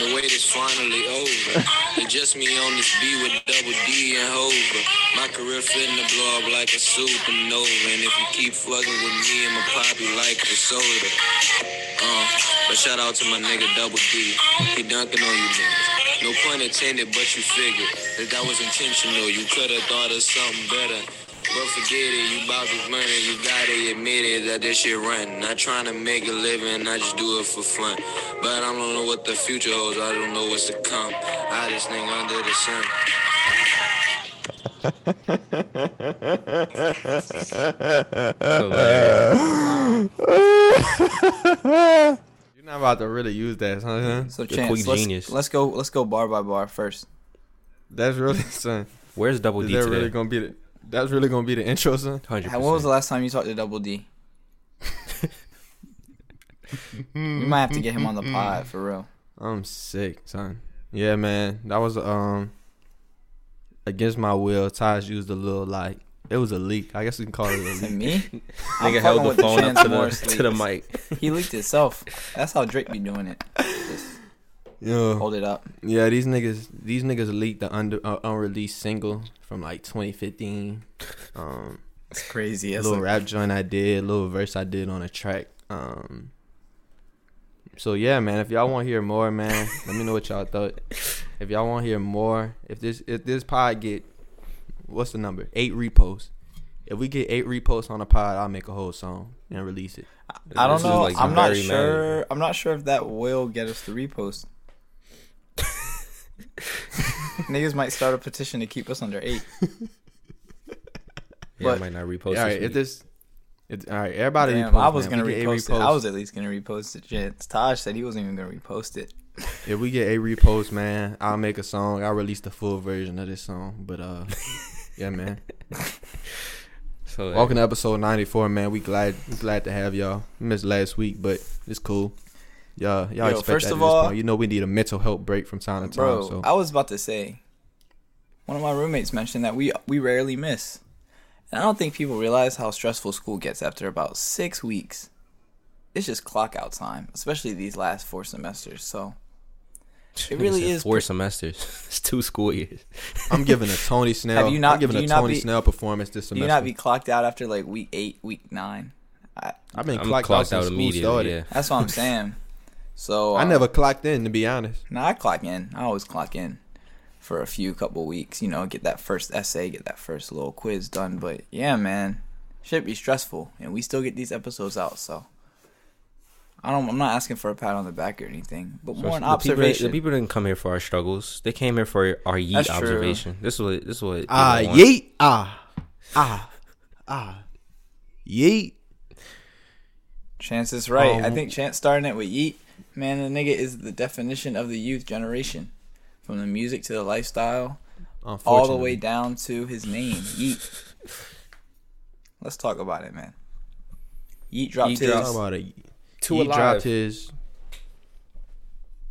The wait is finally over. It's just me on this beat with double D and Hover. My career finna blow up like a supernova. And if you keep fucking with me, I'ma pop you like a soda. Uh, but shout out to my nigga Double D. He dunking on you niggas. No pun intended, but you figured that that was intentional. You could've thought of something better. But forget it, you bout this money, you gotta admit it that this shit run. Not trying to make a living, I just do it for fun. But I don't know what the future holds, I don't know what's to come. I just think under the sun. You're not about to really use that, huh? So The chance, quick let's, genius. let's go. Let's go bar by bar first. That's really son. Where's Double Is D that today? really gonna be the? That's really gonna be the intro, son. Hundred How- When was the last time you talked to Double D? we might have to get him on the pod for real. I'm sick, son. Yeah, man. That was um against my will. Taj used a little like it was a leak. I guess we can call it a And leak. me? Nigga held the phone up to the to the mic. He leaked himself. That's how Drake be doing it. Just Yeah, hold it up. yeah. These niggas, these niggas leaked the under uh, unreleased single from like 2015. Um, It's crazy. a It's little like, rap joint I did, a little verse I did on a track. Um, so yeah, man. If y'all want to hear more, man, let me know what y'all thought. If y'all want to hear more, if this if this pod get what's the number? Eight reposts. If we get eight reposts on a pod, I'll make a whole song and release it. I don't This know. like, I'm not very sure. I'm not sure if that will get us the repost. Niggas might start a petition to keep us under eight. Yeah, I But- might not repost. all right, this if this, it's all right. Everybody, Damn, repost, I was man. gonna If we get eight repost it. I was at least gonna repost it. Chance. Taj said he wasn't even gonna repost it. If we get a repost, man, I'll make a song. I'll release the full version of this song. But uh, yeah, man. so uh, Welcome to episode ninety four, man. We glad we glad to have y'all. Missed last week, but it's cool. Y'all, y'all Yo, expect first that of all- point. You know we need a mental health break from time to time. Bro, so I was about to say, one of my roommates mentioned that we we rarely miss, and I don't think people realize how stressful school gets after about six weeks. It's just clock out time, especially these last four semesters. So it really is four pre- semesters. it's two school years. I'm giving a Tony Snell. Have you not- I'm giving a you not Tony be- Snell performance this Do semester. you not be clocked out after like week eight, week nine? I, I've been I'm clocked, clocked out out since school immediately. started. Yeah. that's what I'm saying. So I uh, never clocked in, to be honest. Nah, I clock in. I always clock in for a few couple weeks. You know, get that first essay, get that first little quiz done. But yeah, man, should be stressful, and we still get these episodes out. So I don't. I'm not asking for a pat on the back or anything, but more an the people, observation. the people didn't come here for our struggles. They came here for our yeet That's true. observation. This is what this is what. Ah, people want. yeet, ah, ah, ah, yeet. Chance is right. I Um, think Chance starting it with Yeat, man, the nigga is the definition of the youth generation, from the music to the lifestyle, all the way down to his name, Yeat. Let's talk about it, man. Yeat dropped Yeat his. dropped- Talk about it. Two he alive. dropped his.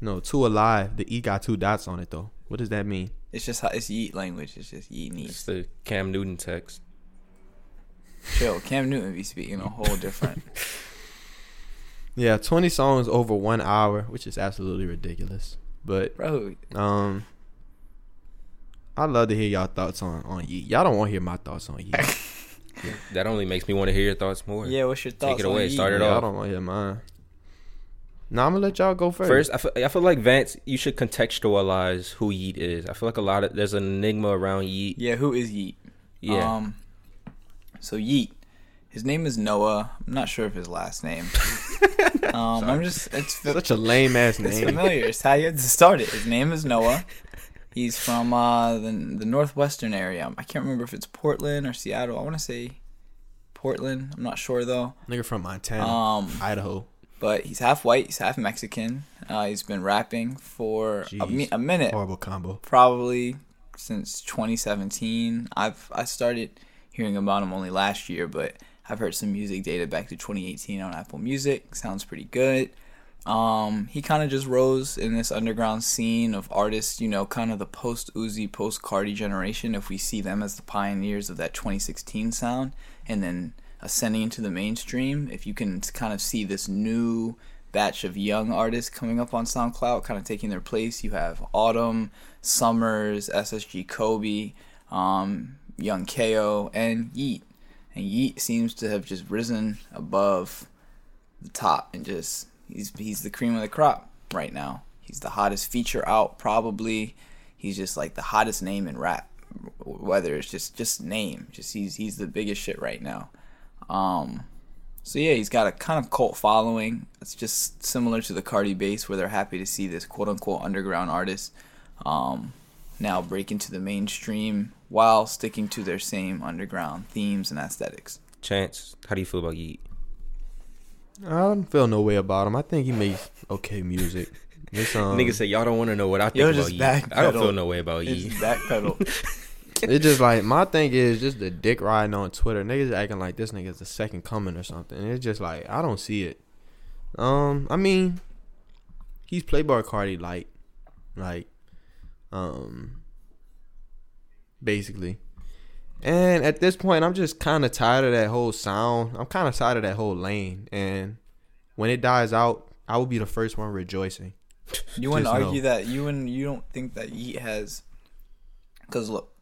No, two alive. The E got two dots on it though. What does that mean? It's just how it's Yeat language. It's just Yeat It's needs. the Cam Newton text. Chill. Cam Newton be speaking a whole different. Yeah, twenty songs over one hour, which is absolutely ridiculous. But Bro, um, I'd love to hear y'all thoughts on on Yeat. Y'all don't want to hear my thoughts on Yeat. That only makes me want to hear your thoughts more. yeah, what's your thoughts? Take it away, On start it y'all off. don't want to hear mine. Now I'm gonna let y'all go first. First, I feel, I feel like Vance, you should contextualize who Yeat is. I feel like a lot of there's an enigma around Yeat. Yeah, who is Yeat? Yeah, Um, so Yeat, his name is Noah. I'm not sure of his last name. um, I'm just it's such a lame ass name. it's familiar. It's how you had to start it. His name is Noah. He's from uh, the the northwestern area. I can't remember if it's Portland or Seattle. I want to say Portland. I'm not sure though. Nigga from Montana, Um, Idaho. but he's half white. He's half Mexican. Uh, he's been rapping for a, mi- a minute. Horrible combo. probably since 2017. I've I started hearing about him only last year, but I've heard some music dated back to 2018 on Apple Music. Sounds pretty good. Um, he kind of just rose in this underground scene of artists, you know, kind of the post Uzi, post Carti generation. If we see them as the pioneers of that 2016 sound, and then ascending into the mainstream, if you can kind of see this new batch of young artists coming up on SoundCloud, kind of taking their place. You have Autumn, Summrs, SSG Kobe, um, Yung Kayo, and Yeat. And Yeat seems to have just risen above the top and just he's he's the cream of the crop right now. He's the hottest feature out probably. He's just like the hottest name in rap. Whether it's just just name, just he's he's the biggest shit right now. Um, so yeah, he's got a kind of cult following. It's just similar to the Carti base, where they're happy to see this quote unquote underground artist um, now break into the mainstream while sticking to their same underground themes and aesthetics. Chance, how do you feel about Yeat? I don't feel no way about him. I think he makes okay music. This, um, Niggas say y'all don't want to know what I think about just Yeat. I don't feel no way about It's Yeat. backpedal. it's just like my thing is just the dick riding on Twitter. Niggas acting like this nigga's the second coming or something. It's just like I don't see it. Um, I mean, he's Playboi Carti like, like, um, basically. And at this point, I'm just kind of tired of that whole sound. I'm kind of tired of that whole lane. And when it dies out, I will be the first one rejoicing. You wouldn't argue no. that you and you don't think that Yeat has, because look,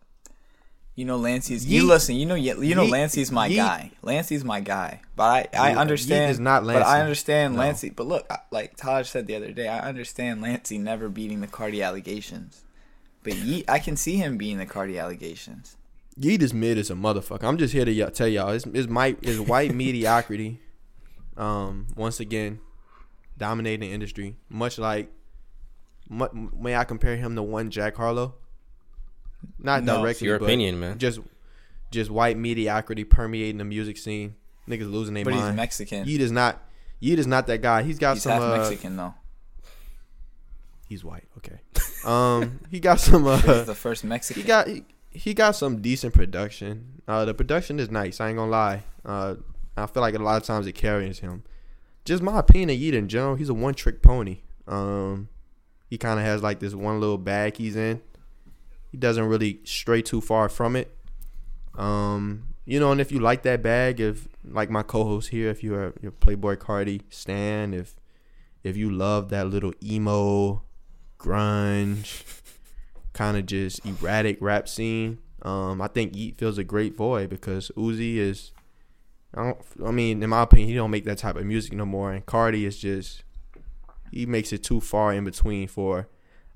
you know Lancey's. You listen. You know Ye- you know Yeat- Lancey's my Yeat- guy. Lancey's my guy. But I I understand. Yeat is not But I understand No. Lancey. But look, like Taj said the other day, I understand Lancey never beating the Carti allegations. But Yeat, I can see him being the Carti allegations. Yeat is mid as a motherfucker. I'm just here to y- tell y'all, it's, it's, my, it's white mediocrity. Um, once again, dominating the industry. Much like, mu- may I compare him to one Jack Harlow? Not No. directly, It's your but opinion, man. Just, just white mediocrity permeating the music scene. Niggas losing their mind. But he's mind. Mexican. Yeat is not. Yeat is not that guy. He's got He's some. half uh, Mexican though. He's white. Okay. Um, he got some. Uh, He's the first Mexican. he got he, he got some decent production. Uh, the production is nice. I ain't gonna lie. Uh, I feel like a lot of times it carries him. Just my opinion of Yeat in general. He's a one trick pony. Um, he kind of has like this one little bag he's in. He doesn't really stray too far from it. Um, you know, and if you like that bag, if like my co-host here, if you're a, Playboi Carti stan, if if you love that little emo, grunge, kind of just erratic rap scene, um, I think Yeat feels a great void because Uzi is, I don't, I mean, in my opinion, he don't make that type of music no more, and Carti is just, he makes it too far in between for,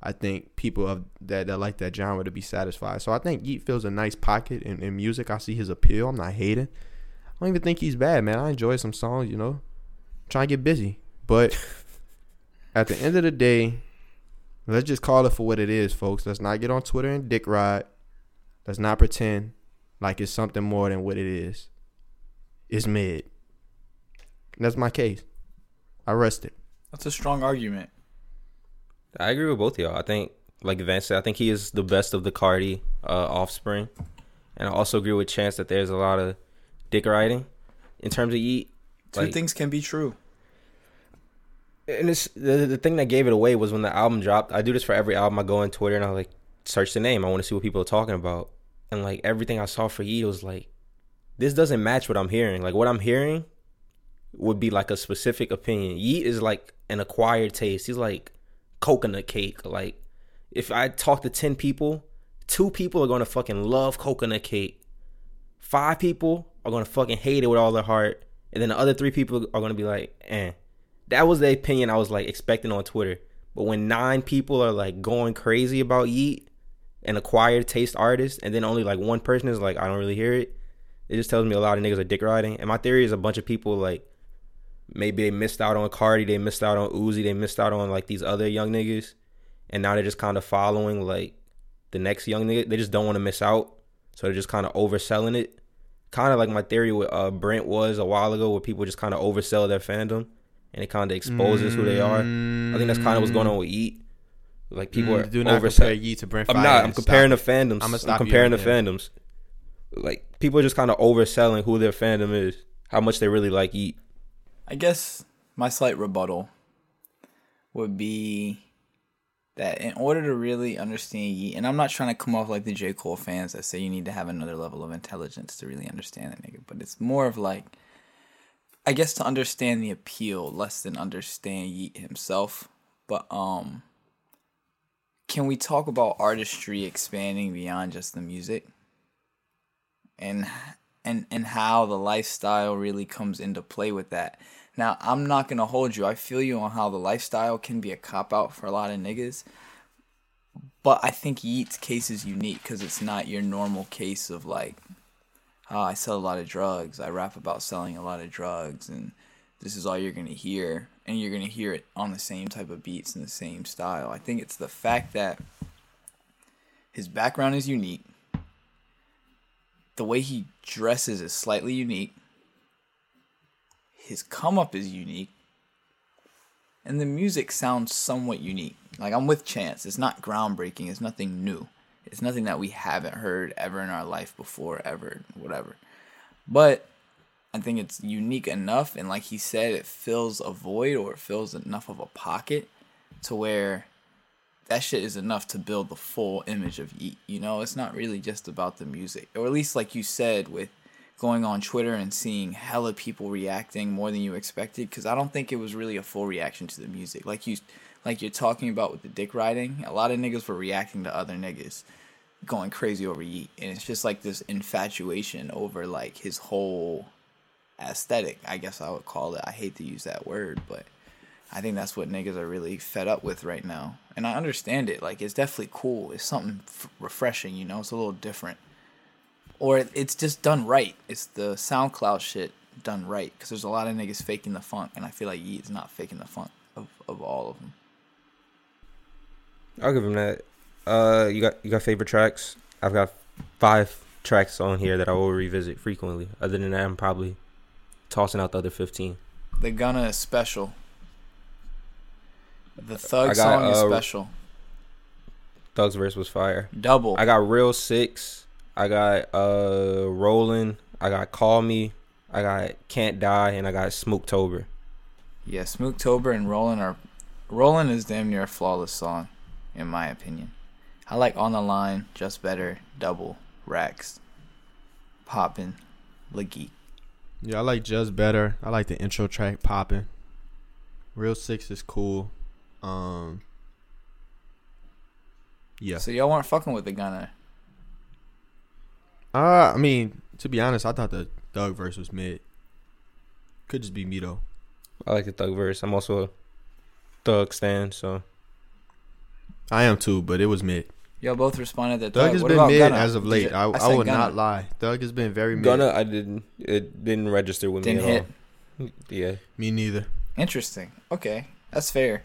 I think people of that that like that genre to be satisfied. So I think Yeat feels a nice pocket in, in music. I see his appeal. I'm not hating. I don't even think he's bad, man. I enjoy some songs, you know. trying to get busy, but at the end of the day, let's just call it for what it is, folks. Let's not get on Twitter and dick ride. Let's not pretend like it's something more than what it is. It's mid. And that's my case. I rest it. That's a strong argument. I agree with both of y'all. I think, like Vance said, I think he is the best of the Carti uh, offspring, and I also agree with Chance that there's a lot of dick riding in terms of Yeat. Two Like- things can be true. And it's the, the thing that gave it away was when the album dropped. I do this for every album. I go on Twitter and I like search the name. I want to see what people are talking about. And like everything I saw for Yeat was like, this doesn't match what I'm hearing. Like what I'm hearing would be like a specific opinion. Yeat is like an acquired taste. He's like coconut cake. Like if I talk to ten people, two people are gonna fucking love coconut cake. Five people are gonna fucking hate it with all their heart, and then the other three people are gonna be like, eh. That was the opinion I was like expecting on Twitter. But when nine people are like going crazy about Yeat, an acquired taste artist, and then only like one person is like, I don't really hear it. It just tells me a lot of niggas are dick riding. And my theory is a bunch of people like maybe they missed out on Carti, they missed out on Uzi, they missed out on like these other young niggas, and now they're just kind of following like the next young nigga. They just don't want to miss out, so they're just kind of overselling it. Kind of like my theory with uh, Brent was a while ago, where people just kind of oversell their fandom, and it kind of exposes who they are. I think that's kind of what's going on with Yeat. Like people Mm, are do not oversell- compare Yeat to Brent I'm not. I'm comparing it. the fandoms. I'ma I'm stop you comparing the right fandoms. Like people are just kind of overselling who their fandom is, how much they really like Yeat. I guess my slight rebuttal would be that in order to really understand Yeat, and I'm not trying to come off like the J. Cole fans that say you need to have another level of intelligence to really understand that nigga, but it's more of like I guess to understand the appeal less than understand Yeat himself. But um can we talk about artistry expanding beyond just the music? And and and how the lifestyle really comes into play with that. Now, I'm not gonna hold you. I feel you on how the lifestyle can be a cop out for a lot of niggas. But I think Yeat's case is unique because it's not your normal case of like, oh, I sell a lot of drugs. I rap about selling a lot of drugs, and this is all you're gonna hear, and you're gonna hear it on the same type of beats and the same style. I think it's the fact that his background is unique. The way he dresses is slightly unique. His come up is unique. And the music sounds somewhat unique. Like I'm with Chance. It's not groundbreaking. It's nothing new. It's nothing that we haven't heard ever in our life before, ever, whatever. But I think it's unique enough, and like he said, it fills a void or it fills enough of a pocket to where that shit is enough to build the full image of Yeat. You know, it's not really just about the music, or at least like you said with going on Twitter and seeing hella people reacting more than you expected. Because I don't think it was really a full reaction to the music, like you, like you're talking about with the dick riding. A lot of niggas were reacting to other niggas going crazy over Yeat, and it's just like this infatuation over like his whole aesthetic. I guess I would call it. I hate to use that word, but I think that's what niggas are really fed up with right now. And I understand it. Like, it's definitely cool. It's something f- refreshing, you know? It's a little different. Or it's just done right. It's the SoundCloud shit done right. Because there's a lot of niggas faking the funk. And I feel like Yeat's not faking the funk of, of all of them. I'll give him that. Uh, you got you got favorite tracks? I've got five tracks on here that I will revisit frequently. Other than that, I'm probably tossing out the other fifteen. The Gunna is special. The Thug got, song is uh, special. Thug's verse was fire. Double. I got Real Six. I got uh Rolling. I got Call Me. I got Can't Die, and I got Smoketober. Yeah, Smooktober and Rolling are Rollin' is damn near a flawless song, in my opinion. I like On the Line, Just Better, Double, Racks, Poppin', Legeek. Yeah, I like Just Better. I like the intro track popping. Real Six is cool. Um Yeah. So y'all weren't fucking with the Gunna. Uh I mean, to be honest, I thought the Thug verse was mid. Could just be me though. I like the Thug verse. I'm also a Thug stan, so I am too, but it was mid. Y'all both responded that Thug Thug. has What been about mid Gunna? as of Did late. you- I, I, said would Gunna. not lie. Thug has been very mid. Gunna, I didn't. It didn't register with Didn't me hit. all. Yeah, Me neither. Interesting. Okay, that's fair.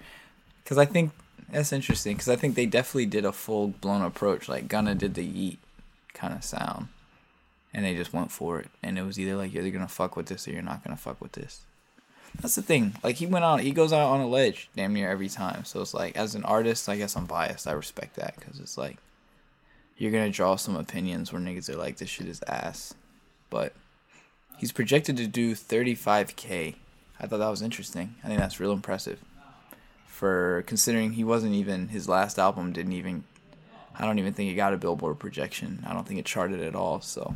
Because I think that's interesting. Because I think they definitely did a full blown approach. Like Gunna did the Yeat kind of sound, and they just went for it. And it was either like you're either gonna fuck with this or you're not gonna fuck with this. That's the thing. Like he went out, he goes out on a ledge damn near every time. So it's like, as an artist, I guess I'm biased. I respect that because it's like you're gonna draw some opinions where niggas are like, this shit is ass. But he's projected to do 35k. I thought that was interesting. I think that's real impressive. For considering he wasn't even his last album didn't even I don't even think it got a Billboard projection. I don't think it charted at all. So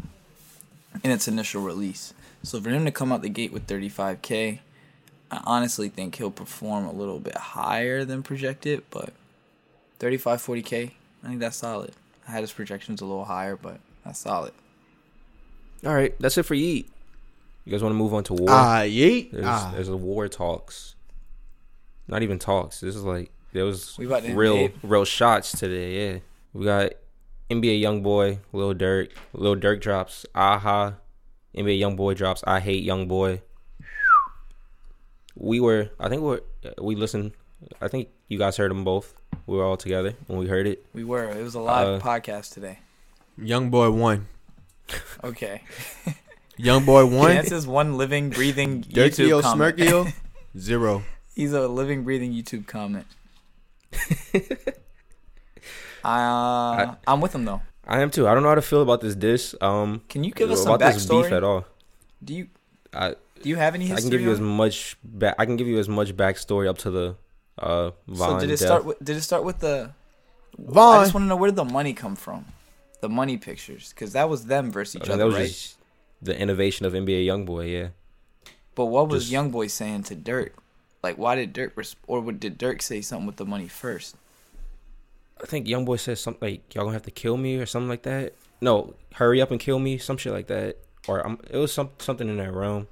in its initial release, so for him to come out the gate with 35k, I honestly think he'll perform a little bit higher than projected, but 35 40k, I think that's solid. I had his projections a little higher, but that's solid. All right, that's it for Yeat. You guys want to move on to war? Ah, yeet. there's Ah. there's a war talks. Not even talks. This is like there was We about real NBA. real shots today. Yeah, we got NBA young boy Lil Durk, Lil Durk drops Aha. NBA young boy drops I hate young boy. We were I think we are we listened. I think you guys heard them both. We were all together when we heard it. We were. It was a live Uh, podcast today. Young boy one. Okay. Young boy one. Chance is one living, breathing Dirty YouTube comment. Smirkio. Zero. He's a living, breathing YouTube comment. uh, I'm with him though. I am too. I don't know how to feel about this dish. Um, Can you give us some about this beef backstory? at all? Do you I do you have any history? I can give you as much back. I can give you as much backstory up to the uh Von So did it death. start? With, did it start with the? VON? I just want to know where did the money come from? The money pictures, because that was them versus I each mean, other, that was right? just the innovation of NBA YoungBoy. Yeah, But what was Just- YoungBoy saying to Durk? Like, why did Durk res- or would, did Durk say something with the money first? I think YoungBoy says something like y'all gonna have to kill me or something like that. No, hurry up and kill me, some shit like that. Or um, it was some something in that realm.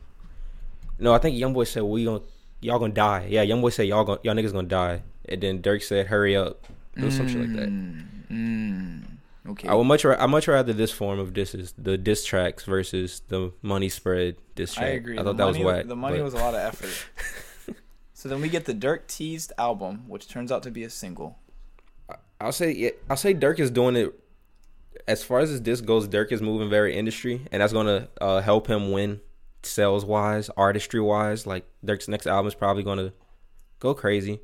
No, I think YoungBoy said we gonna y'all gonna die. Yeah, YoungBoy said y'all gonna y'all niggas gonna die. And then Durk said hurry up. It was some shit like that. Mm, okay. I would much ra- I much rather this form of disses, the diss tracks versus the money spread diss track. I agree. I the thought that was whack. The money but- was a lot of effort. so then we get the Durk teased album, which turns out to be a single. I'll say yeah, I'll say Durk is doing it. As far as his disc goes, Durk is moving very industry, and that's gonna uh, help him win sales wise, artistry wise. Like Durk's next album is probably gonna go crazy,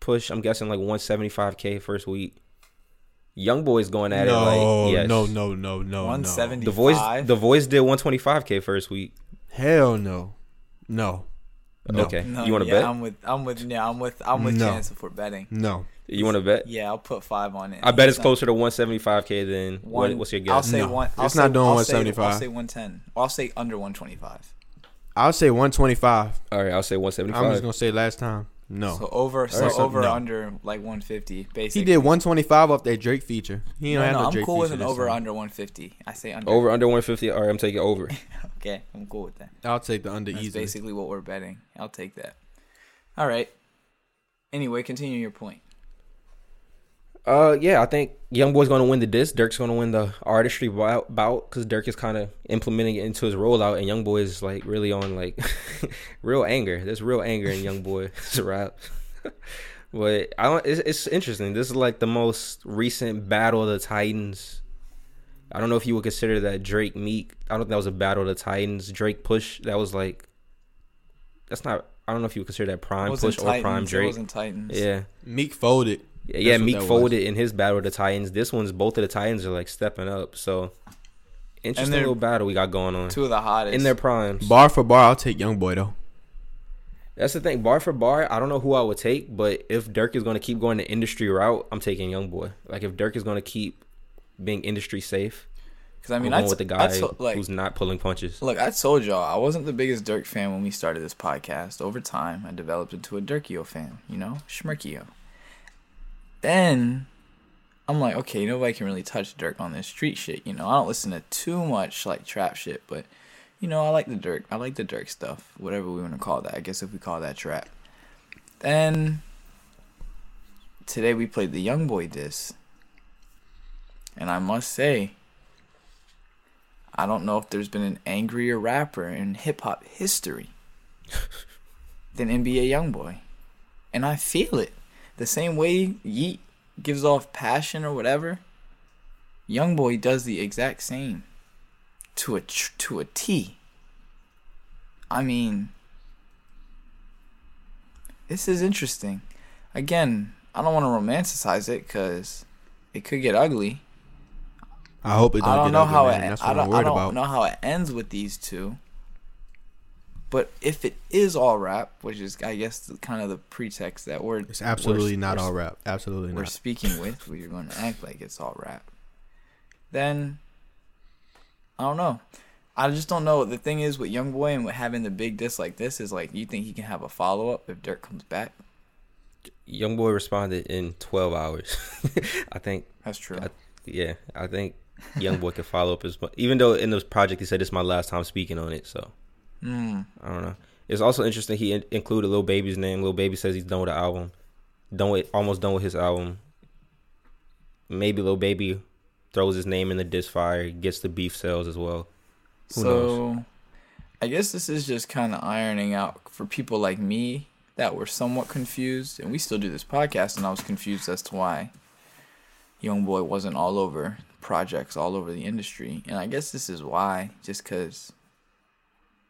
push. I'm guessing like 175k first week. Young boy's going at no, it like yes. no, no, no, no, One no. seventy. The voice, the voice did 125k first week. Hell no, no, No. Okay, No, you want to yeah, bet? I'm with. I'm with. Yeah, I'm with. I'm with No. Chance if we're betting. no. You want to bet? Yeah, I'll put five on it. I bet it's closer to 175k than what, One, what's your guess? I'll say No, one. I'll it's say, not doing I'll say- 175. I'll say one ten. I'll say under one twenty five. I'll say 125. All right, I'll say 175. I'm just gonna say last time. No, So over. So right, over no. under like one fifty. Basically. he did 125 off that Drake feature. He No, don't have no, no I'm Drake cool with an over time. under one fifty. I say under. Over under 150. All right, I'm taking over. Okay, I'm cool with that. I'll take the under easy. That's easily. basically what we're betting. I'll take that. All right. Anyway, continue your point. Uh, yeah, I think Young Boy's gonna win the disc. Durk's gonna win the artistry bout because Durk is kind of implementing it into his rollout, and Young Boy is like really on like real anger. There's real anger in Young Boy's rap. but I don't. It's, it's interesting. This is like the most recent battle of the Titans. I don't know if you would consider that Drake Meek. I don't think that was a battle of the Titans. Drake push. That was like. That's not. I don't know if you would consider that prime Wasn't push or prime Titans, it Drake. wasn't Titans. Yeah. Meek folded. Yeah, yeah, That's Meek folded in his battle of the Titans. This one's both of the Titans are like stepping up. So interesting little battle we got going on Two of the hottest. in their primes. Bar for bar, I'll take Young Boy though. That's the thing. Bar for bar, I don't know who I would take, but if Durk is going to keep going the industry route, I'm taking Young Boy. Like if Durk is going to keep being industry safe, Because I mean, I'm I going t- with the I guy to- like, who's not pulling punches. look, I told y'all I wasn't the biggest Durk fan when we started this podcast. Over time, I developed into a Durkio fan. You know, Schmirkio. Then I'm like, okay, nobody can really touch Durk on this street shit. You know, I don't listen to too much like trap shit, but you know, I like the Durk. I like the Durk stuff, whatever we want to call that. I guess if we call that trap. Then today we played the Young Boy disc, and I must say, I don't know if there's been an angrier rapper in hip hop history than NBA Youngboy. And I feel it. The same way Yeat gives off passion or whatever, Youngboy does the exact same to a tr- to a T. I mean, this is interesting. Again, I don't want to romanticize it because it could get ugly. I hope it don't I don't get know ugly, how man. it. I don't. I don't know how it ends with these two. But if it is all rap, which is, I guess, the, kind of the pretext that we're It's absolutely we're- not we're- all rap. Absolutely We're not. speaking with, where you're going to act like it's all rap. Then I don't know. I just don't know. The thing is with Young Boy and with having the big diss like this is like, you think he can have a follow up if Durk comes back? Young Boy responded in 12 hours. I think That's true. I- yeah, I think Young Boy could follow up as much. Even though in this project he said it's my last time speaking on it, so Mm. I don't know. It's also interesting he in- included Lil Baby's name. Lil Baby says he's done with the album, done with almost done with his album. Maybe Lil Baby throws his name in the diss fire, gets the beef sales as well. Who so, knows? I guess this is just kind of ironing out for people like me that were somewhat confused, and we still do this podcast, and I was confused as to why Young Boy wasn't all over projects all over the industry, and I guess this is why, just because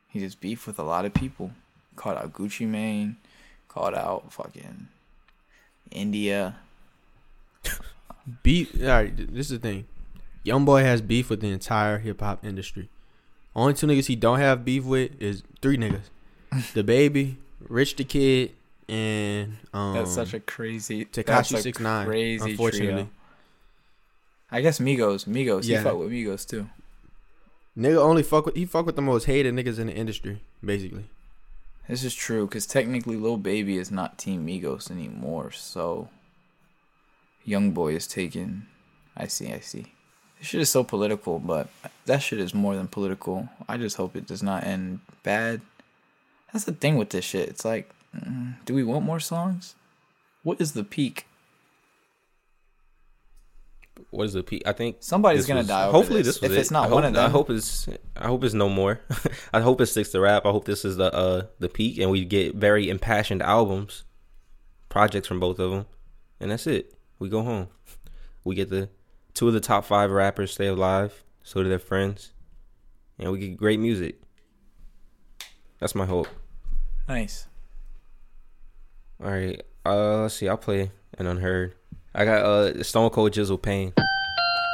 he just beefed with a lot of people, called out Gucci Mane, called out fucking India. Beef. All right, this is the thing. Young boy has beef with the entire hip hop industry. Only two niggas he don't have beef with is three niggas: the baby, Rich the Kid, and um. That's such a crazy. Tekashi six nine. Crazy Unfortunately, trio. I guess Migos, Migos, Yeah. he fuck with Migos too. Nigga only fuck with he fuck with the most hated niggas in the industry, basically. This is true because technically, Lil Baby is not Team Migos anymore. So, Young Boy is taken. I see. I see. This shit is so political, but that shit is more than political. I just hope it does not end bad. That's the thing with this shit. It's like, mm, do we want more songs? What is the peak? What is the peak? I think Somebody's gonna was- die Hopefully, this. this, was If it. it's not I one hope, of them. I hope it's. I hope it's no more. I hope it sticks to rap. I hope this is the uh the peak, and we get very impassioned albums, projects from both of them, and that's it. We go home. We get the two of the top five rappers stay alive. So do their friends, and we get great music. That's my hope. Nice. All right. Uh, let's see. I'll play an unheard. I got uh Stone Cold Jizzle Pain.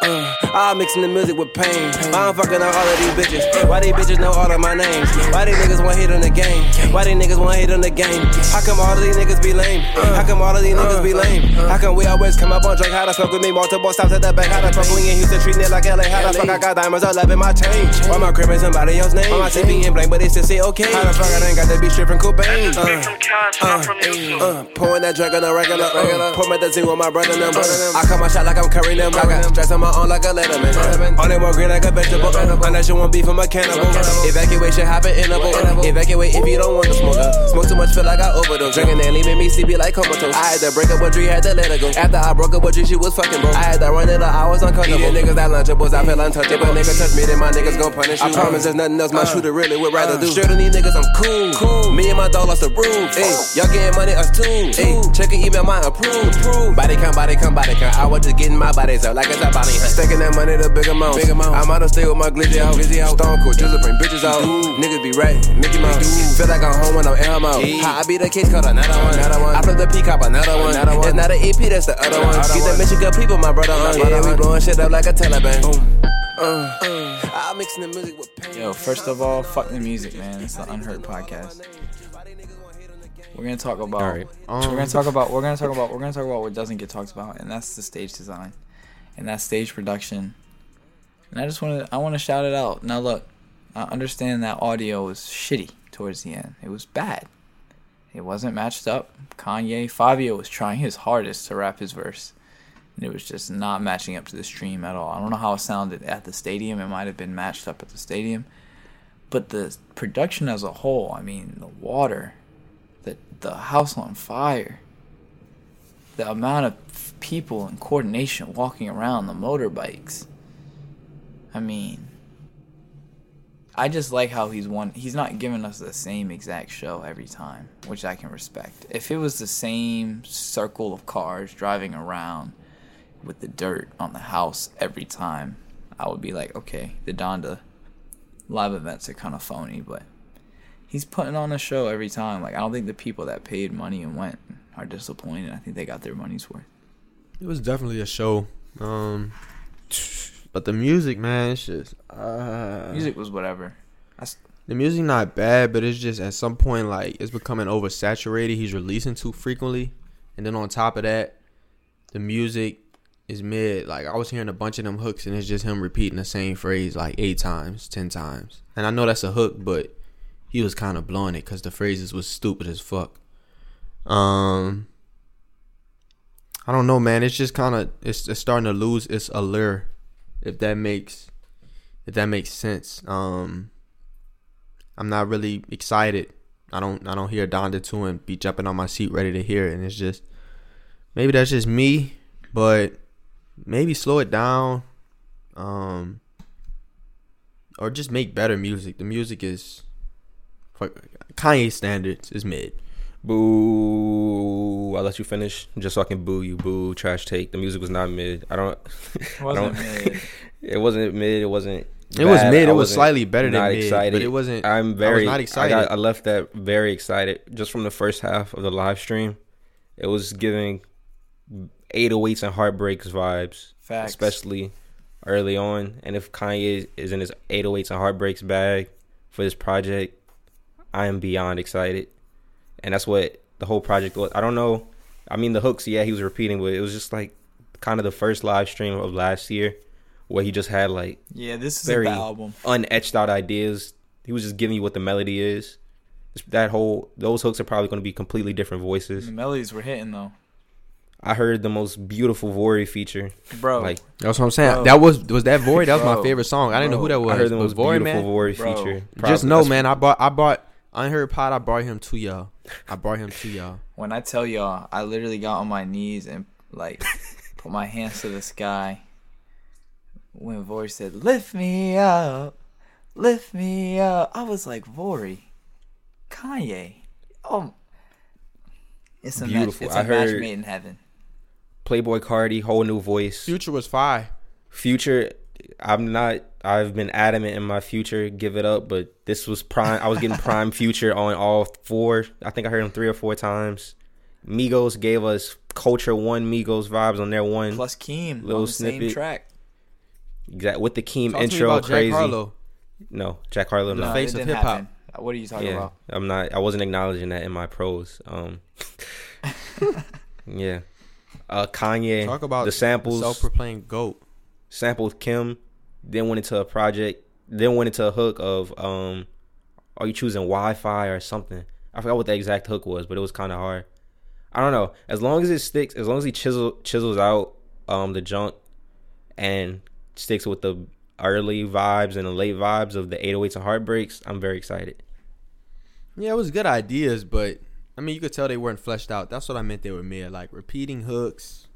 I'm mixing the music with pain. I'm fucking all of these bitches. Why these bitches know all of my names? Why these niggas want hit on the game? Why these niggas want hit on the game? How come all of these niggas be lame? How come all of these niggas be lame? How come we always come up on Drake? How the fuck with me? Multiple stops at the back. How the fuck we in Houston treating it like LA? How the fuck I got diamonds all up in my chain? Why my crib in somebody else's name? Why my be in blank, but they still say okay? How the fuck I ain't got to be stripping Cobain? Uh, uh, uh, pouring that drink on the regular. Uh, pour me the Z with my brother them. I cut my shot like I'm Curry them. I got stress on my own like a Letterman. Only more green like a vegetable. Unless you want beef from a cannibal. Evacuation happen interval. Evacuate if you don't want to smoke. Smoke too much, feel like I overdose. Drinking and leaving me sleepy like comatose. I had to break up with Dree, had to let her go. After I broke up with Dree, she was fucking broke. I had to run it up, I was uncomfortable. Eating niggas that lunchables, I feel untouchable. Nigga touch me, then my niggas gon' punish you. I promise there's nothing else my uh. shooter really would rather uh. do. Straight on these niggas, I'm cool. cool. Me and my dog lost the roof. Ay, oh. y'all getting money, us too. Ay, check an email, my approved. Body count, body count, body count. I was just getting my bodies out like it's a body. Stacking that money to big amounts. Big amounts. I'm out to stay with my glizzy out. Glizzy out. Stone cold, just bring bitches out. Niggas be right, Mickey Mouse. Feel like I'm home when I'm in her mouth. How I be the case called another one. Another one. I flip the peacock, another one. Another one. It's not an EP, that's the other one. Get the Michigan people, my brother. Uh, yeah, we blowing shit up like a Taliban. Boom. Uh, uh, I'm mixing the music with pain. Yo, first of all, fuck the music, man. It's the Unheard podcast. We're gonna talk about. All right. we're gonna talk about. We're gonna talk about. We're gonna talk about what doesn't get talked about, and that's the stage design, and that stage production. And I just want to. I want to shout it out. Now look, I understand that audio was shitty towards the end. It was bad. It wasn't matched up. Kanye Fivio was trying his hardest to rap his verse. And it was just not matching up to the stream at all. I don't know how it sounded at the stadium. It might have been matched up at the stadium. But the production as a whole, I mean, the water, the the house on fire, the amount of people and coordination walking around the motorbikes. I mean, I just like how he's one. He's not giving us the same exact show every time, which I can respect. If it was the same circle of cars driving around with the dirt on the house every time, I would be like, okay, the Donda live events are kind of phony, but he's putting on a show every time. Like I don't think the people that paid money and went are disappointed. I think they got their money's worth. It was definitely a show. Um, but the music, man, it's just uh, Music was whatever. the music not bad, but it's just at some point like it's becoming oversaturated. He's releasing too frequently, and then on top of that, the music is mid. Like I was hearing a bunch of them hooks, and it's just him repeating the same phrase like eight times, ten times. And I know that's a hook, but he was kind of blowing it because the phrases was stupid as fuck. Um, I don't know, man. It's just kind of it's, it's starting to lose its allure, if that makes if that makes sense. Um, I'm not really excited. I don't I don't hear Donda 2 and be jumping on my seat ready to hear it. And it's just maybe that's just me, but maybe slow it down. Um or just make better music. The music is for Kanye standards is mid. Boo! I'll let you finish just so I can boo you. Boo! Trash take. The music was not mid. I don't. Wasn't I don't- mid. It wasn't mid. It wasn't. It was mid. I It was slightly better than not mid, excited. but it wasn't- I'm I was very not I, excited. got, I left that very excited just from the first half of the live stream. It was giving 808s and heartbreaks vibes, Facts. especially early on. And if Kanye is in his 808s and heartbreaks bag for this project, I am beyond excited. And that's what the whole project was. I don't know. I mean, the hooks, yeah, he was repeating, but it was just like kind of the first live stream of last year where he just had like Yeah, this is very a bad album. unetched out ideas. He was just giving you what the melody is, That whole those hooks are probably going to be completely different voices. The melodies were hitting though, I heard the most beautiful Vory feature. bro. Like That's what I'm saying. Bro. that was was that Void. That was my favorite song. I didn't know who that was. I heard the most Void, beautiful man. Vory Bro. feature. Just know, that's- man. I bought. I bought. Unheard Pod. I brought him to y'all. I brought him to y'all. when I tell y'all, I literally got on my knees and like put my hands to the sky. When Vory said, "Lift me up, lift me up," I was like, "Vory, Kanye, oh, it's a Beautiful. Match, it's I a match heard- made in heaven." Playboi Carti, whole new voice. Future was fire. Future, I'm not. I've been adamant in my future, give it up. But this was prime. I was getting prime future on all four. I think I heard him three or four times. Migos gave us Culture One Migos vibes on their one. Plus Keem Little on the same snippet. track. Exact with the Keem Talk to me intro, about crazy. Jack Harlow. No, Jack Harlow. The face it of hip-hop. What are you talking yeah, about? I'm not. I wasn't acknowledging that in my pros. Um, yeah. Uh, Kanye. Talk about the samples. Self-proclaimed goat. sampled Kim, then went into a project, then went into a hook of um, are you choosing Wi-Fi or something? I forgot what the exact hook was, but it was kind of hard. I don't know. As long as it sticks, as long as he chisel chisels out um the junk and sticks with the early vibes and the late vibes of the 808s and heartbreaks, I'm very excited. Yeah, it was good ideas, but I mean, you could tell they weren't fleshed out. That's what I meant. They were mere like repeating hooks.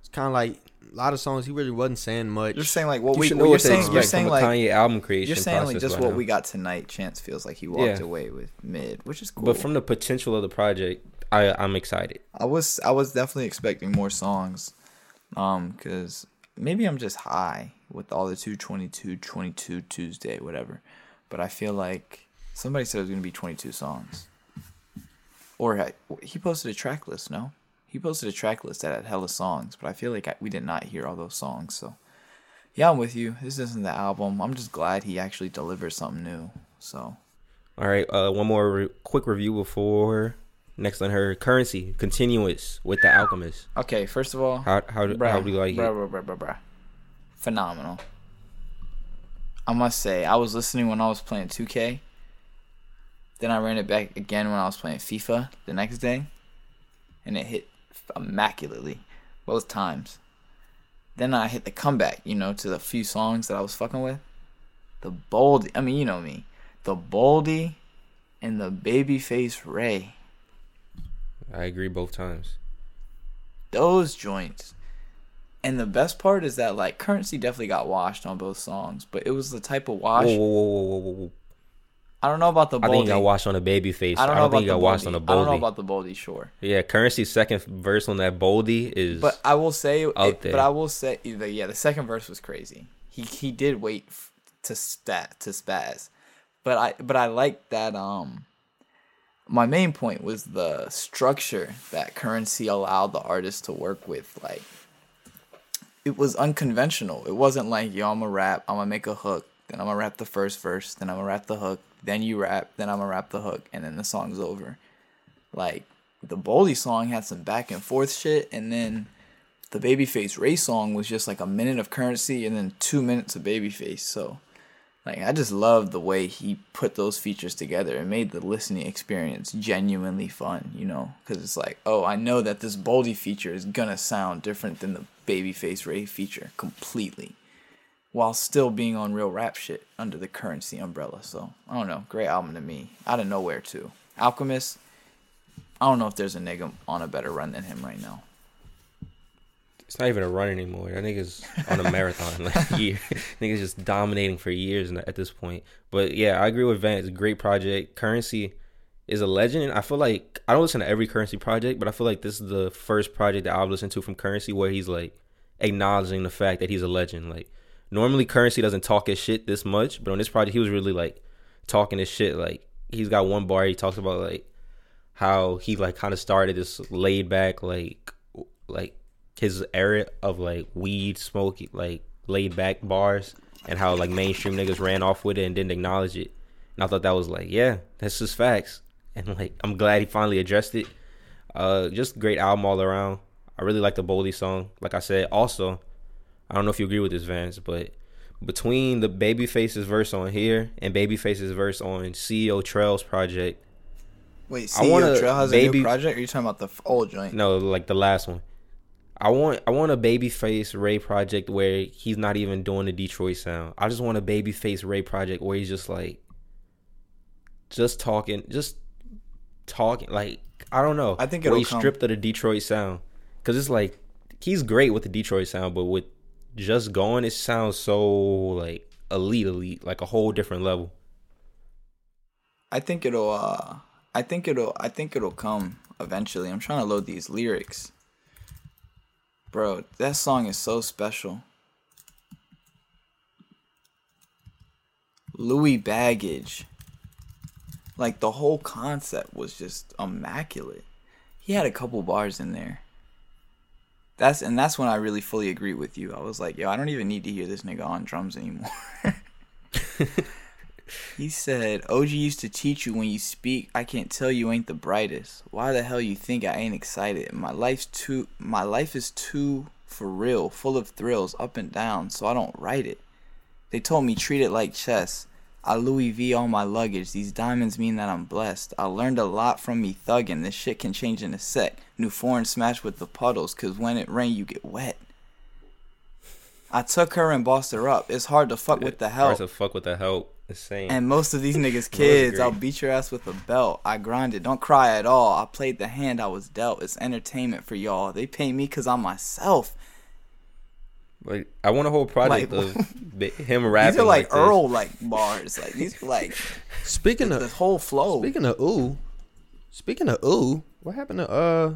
It's kind of like a lot of songs. He really wasn't saying much. You're saying like what you we what know you're saying. You're saying like Kanye album creation. you're saying like just what now. we got tonight. Chance feels like he walked Yeah. away with mid, which is cool. But from the potential of the project, I I'm excited. I was I was definitely expecting more songs, um, because maybe I'm just high with all the 222, 22 Tuesday, whatever. But I feel like somebody said it was gonna be 22 songs, or he posted a track list. No, he posted a track list that had hella songs, but I feel like I, we did not hear all those songs. So, yeah, I'm with you. This isn't the album. I'm just glad he actually delivered something new. So, All right, uh, one more re- quick review before next on her Curren$y Continuance with the Alchemist. okay, first of all, How how, do- Bruh, how do you like bruh, it? bruh, bruh. Phenomenal. I must say, I was listening when I was playing 2K. Then I ran it back again when I was playing FIFA the next day. And it hit immaculately both times. Then I hit the comeback, you know, to the few songs that I was fucking with. The Boldy, I mean, you know me. The Boldy and the Babyface Ray. I agree both times. those joints. And the best part is that like Curren$y definitely got washed on both songs, but it was the type of wash. Whoa, whoa, whoa, whoa, whoa, whoa, whoa. I don't know about the I think Boldy. he got washed on a baby face. I don't know about think he the got washed Boldy. on a I don't know about the Boldy, sure. yeah, Curren$y's second verse on that boldy is. But I will say, Out it, there. but I will say, the, yeah, the second verse was crazy. He he did wait f- to spat to spaz, but I but I like that. Um, my main point was the structure that Curren$y allowed the artist to work with. Like, it was unconventional. It wasn't like yo, I'm gonna rap, I'm gonna make a hook, then I'm gonna rap the first verse, then I'm gonna rap the hook, then you rap, then I'm gonna rap the hook, and then the song's over. Like the Boldy song had some back and forth shit, and then the Babyface Ray song was just like a minute of Curren$y and then two minutes of Babyface. So, like, I just love the way he put those features together and made the listening experience genuinely fun, you know? Because it's like, oh, I know that this Boldy feature is gonna sound different than the Babyface Ray feature completely. While still being on real rap shit under the Curren$y umbrella. So, I don't know. Great album to me. Out of nowhere, too. Alchemist, I don't know if there's a nigga on a better run than him right now. it's not even a run anymore. That nigga's on a marathon. Like year, nigga's just dominating for years at this point. But yeah, I agree with Vance. Great project. Curren$y is a legend. I feel like I don't listen to every Curren$y project, but I feel like this is the first project that I've listened to from Curren$y where he's like acknowledging the fact that he's a legend. Like normally Curren$y doesn't talk his shit this much, but on this project he was really like talking his shit. Like he's got one bar he talks about like how he like kind of started this laid back like like his era of like weed smoking like laid back bars and how like mainstream niggas ran off with it and didn't acknowledge it. And i thought that was like yeah that's just facts. And like i'm glad he finally addressed it. Uh just great album all around. I really like the boldy song. Like i said also i don't know if you agree with this vance but between the Babyface's verse on here and Babyface's verse on CEO Trayle's project. Wait, I CEO wanna- Trail has a baby- new project? Or are you talking about the old joint? No, like the last one. I want I want a Babyface Ray project where he's not even doing the Detroit sound. I just want a Babyface Ray project where he's just like just talking, just talking like I don't know. I think where it'll he's come. stripped of the Detroit sound cuz it's like he's great with the Detroit sound, but with just going it sounds so like elite elite, like a whole different level. I think it'll. uh I think it'll. I think it'll come eventually. I'm trying to load these lyrics, bro. That song is so special. Louis baggage. Like the whole concept was just immaculate. He had a couple bars in there. That's and that's when I really fully agree with you. I was like, yo, I don't even need to hear this nigga on drums anymore. He said, OG used to teach you when you speak, I can't tell you ain't the brightest. Why the hell you think I ain't excited? My life's too my life is too for real, full of thrills, up and down, so I don't write it. They told me treat it like chess. I Louis V all my luggage. These diamonds mean that I'm blessed. I learned a lot from me thuggin'. This shit can change in a sec. New foreign smash with the puddles, cause when it rain you get wet. I took her and bossed her up. It's hard to fuck with the help. Hard to fuck with the help. Insane. And most of these niggas kids, I'll beat your ass with a belt. I grinded, don't cry at all. I played the hand I was dealt. It's entertainment for y'all. They pay me cause I'm myself. Like I want a whole project Like- of him rapping. These are like, this. Earl like bars. Like these like Speaking the of whole flow. speaking of ooh, speaking of ooh, what happened to uh,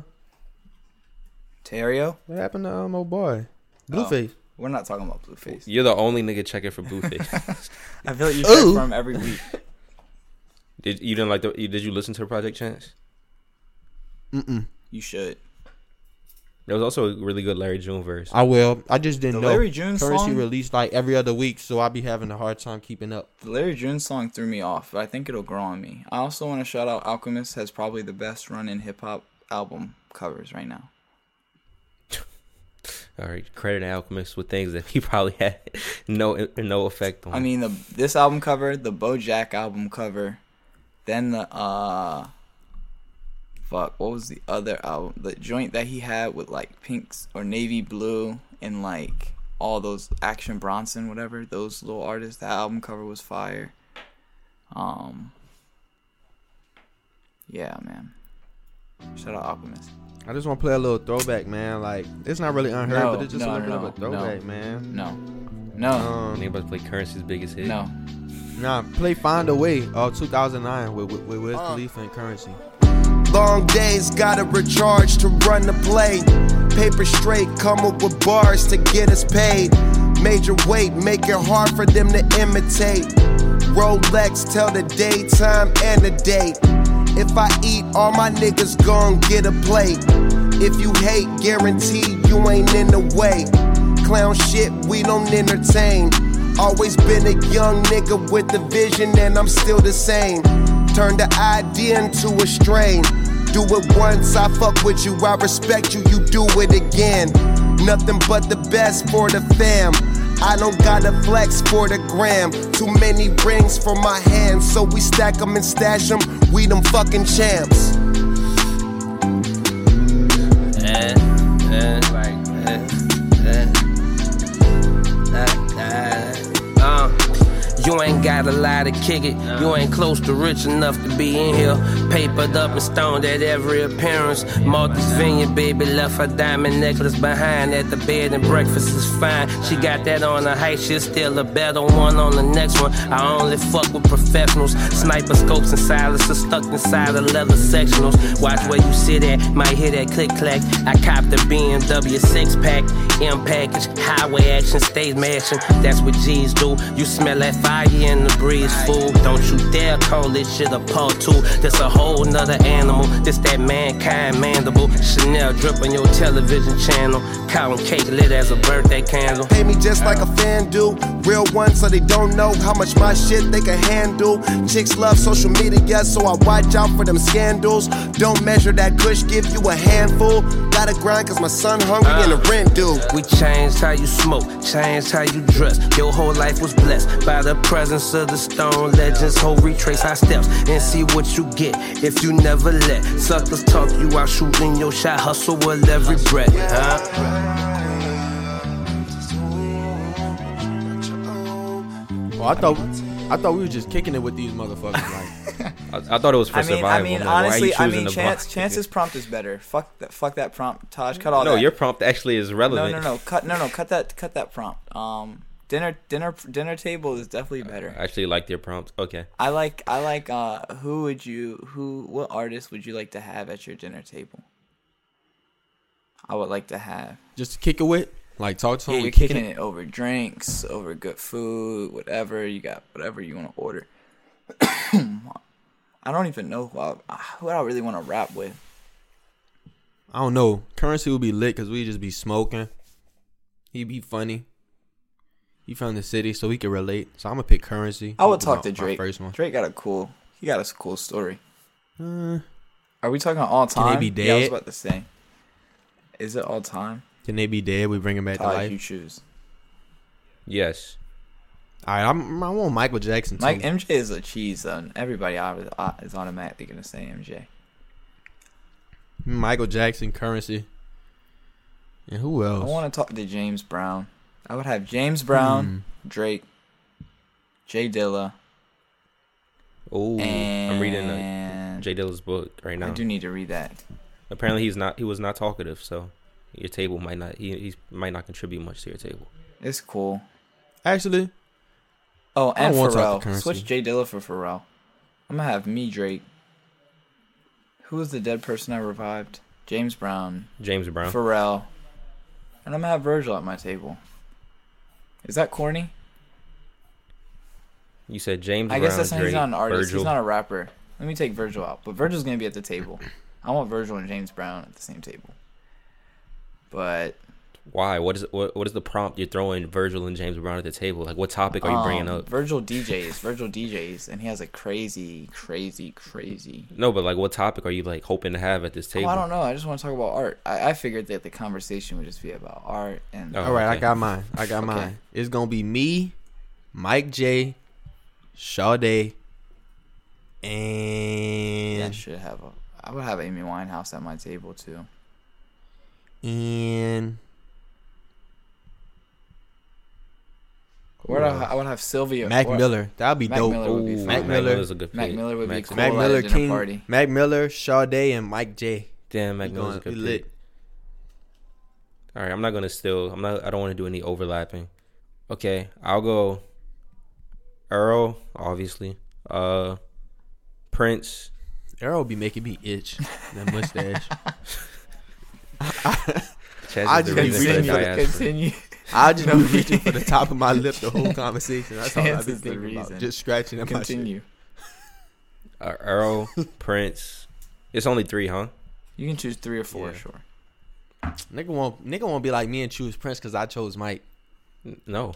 Terrio? what happened to um, old boy, Blueface? We're not talking about Blueface. You're the only nigga checking for Blueface. I feel like you Ooh. check for him every week. did you didn't like the? Did you listen to Project Chance? You should. There was also a really good Larry June verse. I will. I just didn't The know. Larry June Curren$y song? released like every other week, so I'll be having a hard time keeping up. The Larry June song threw me off, but I think it'll grow on me. I also want to shout out Alchemist has probably the best run in hip hop album covers right now. All right, credit Alchemist with things that he probably had no no effect on. I mean the this album cover, the BoJack album cover, then the uh fuck, what was the other album? The joint that he had with like pinks or navy blue and like all those Action Bronson whatever, those little artists, that album cover was fire. Um Yeah, man. Shout out Alchemist. I just want to play a little throwback, man. Like it's not really unheard, No, but it's just no, a little no, bit of a no, throwback, man. No. No. Um, Nigga about to play Curren$y's biggest hit. no. nah, play "Find a Way" of 2009 with with, with Wiz Uh. Khalifa and Curren$y. Long days, gotta recharge to run the play. Paper straight, come up with bars to get us paid. Major weight, make it hard for them to imitate. Rolex, tell the daytime and the date. If I eat, all my niggas gon' get a plate. If you hate, guarantee you ain't in the way. Clown shit, we don't entertain. Always been a young nigga with a vision, and I'm still the same. Turn the idea into a strain. Do it once, I fuck with you, I respect you, you do it again. Nothing but the best for the fam. I don't gotta flex for the gram. Too many rings for my hands, so we stack 'em and stash 'em. We them fucking champs. You ain't got a lot to kick it. You ain't close to rich enough to be in here. Papered up and stoned at every appearance. Martha's Vineyard, baby, left her diamond necklace behind at the bed and breakfast is fine. She got that on her height, she's still a better one on the next one. I only fuck with professionals. Sniper scopes and silencers stuck inside the leather sectionals. Watch where you sit at, might hear that click clack. I copped a BMW six pack, M package, highway action, stays mashing. That's what G's do. You smell that fire in the breeze, fool. Don't you dare call this shit a part two. This a whole nother animal. This that mankind mandible. Chanel drip on your television channel. Cotton cake lit as a birthday candle. Pay me just like a fan do. Real ones, so they don't know how much my shit they can handle. Chicks love social media, so I watch out for them scandals. Don't measure that kush, give you a handful. Gotta grind cause my son hungry and the uh. rent due. We changed how you smoke, changed how you dress. Your whole life was blessed by the presence of the stone legends. Whole retrace our steps and see what you get if you never let suckers talk you out shooting your shot. Hustle with every breath, huh? I thought I thought we were just kicking it with these motherfuckers. Like, I, I thought it was for I mean, survival. I mean, man. Why are you honestly, I mean, chance, chance's prompt is better. Fuck that, fuck that prompt. Taj, cut all No, that. your prompt actually is relevant. no, no, no. cut, no, no, cut that, cut that prompt. Um, dinner, dinner, dinner table is definitely better. I actually like your prompt. Okay. I like, I like. Uh, who would you, who, what artist would you like to have at your dinner table? I would like to have. just to kick it with, like talk to Yeah, them. you're kicking it over drinks, over good food, whatever you got, whatever you want to order. I don't even know who I, who I really want to rap with. I don't know. Curren$y would be lit because we just be smoking. He'd be funny. He from the city, so he could relate. So I'm gonna pick Curren$y. I would talk to my- my Drake. First one. Drake got a cool. He got a cool story. Uh, Are we talking all time? Can they be Yeah, I was about to say. Is it all time? Can they be dead? We bring him back to life. you choose. Yes. All right, I'm, I want Michael Jackson too. Mike MJ is a cheese though. Everybody uh, is automatically gonna say MJ. Michael Jackson, Curren$y, and who else? I want to talk to James Brown. I would have James Brown, Hmm. Drake, Jay Dilla, Oh, I'm reading uh, Jay Dilla's book right now. I do need to read that. Apparently, he's not. He was not talkative, so your table might not. He he might not contribute much to your table. It's cool. Actually, Oh, and don't want to Pharrell. Switch Jay Dilla for Pharrell. I'm gonna have me Drake. Who was the dead person I revived? James Brown, James Brown. Pharrell, and I'm gonna have Virgil at my table. Is that corny? you said James Brown. I Brown. guess that's not, he's not an artist. Virgil. He's not a rapper. Let me take Virgil out, but Virgil's gonna be at the table. I want Virgil and James Brown at the same table. But Why? What is what? What is the prompt? You're throwing Virgil and James Brown at the table. Like, what topic are you bringing um, up? Virgil DJs, Virgil DJs, and he has a crazy, crazy, crazy. No, but like, what topic are you like hoping to have at this Oh, table? I don't know. I just want to talk about art. I, I figured that the conversation would just be about art and Oh. all right, I got mine. I got Okay. mine. It's gonna be me, Mike J, Sade, and I should have a. I would have Amy Winehouse at my table too. And Or I, I to have Sylvia. Mac or- Miller. That'd be Mac dope. Miller would be Ooh, fun. Mac Mac Miller. Miller's a good Mac. Miller would be cool. Mac at a Miller, King, party. Mac Miller, Sade, and Mike J. Damn, Mac We Miller's a good we pick. lit. All right, I'm not gonna still. I'm not. I don't want to do any overlapping. Okay, I'll go. Earl, obviously. Uh, Prince. Arrow be making me itch. That mustache. Chaz I is the just reason for the continue- I just be reaching for the top of my lip the whole conversation. That's all I've Chance been is the thinking about. reason. Just scratching at my shit. Continue. Uh, Earl, Prince. It's only three, huh? You can choose three or four. Yeah. Sure. Nigga won't nigga won't be like me and choose Prince because I chose Mike. No.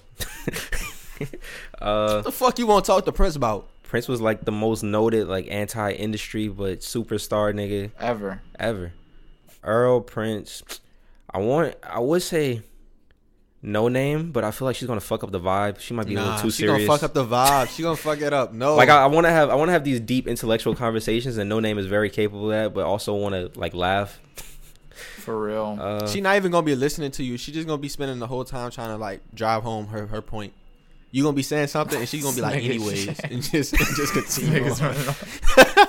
uh, What the fuck you want to talk to Prince about? Prince was like the most noted, like anti-industry but superstar nigga Ever. ever. Earl Prince. I want. I would say no name, but I feel like she's gonna fuck up the vibe. She might be a little too she serious. gonna fuck up the vibe. She gonna fuck it up. No, like I, I want to have I want to have these deep intellectual conversations, and No Name is very capable of that. But also want to like laugh. For real. Uh, she not even gonna be listening to you. She just gonna be spending the whole time trying to like drive home her her point. You gonna be saying something, and she's gonna be like, anyways, and just and just continue. Niggas running off.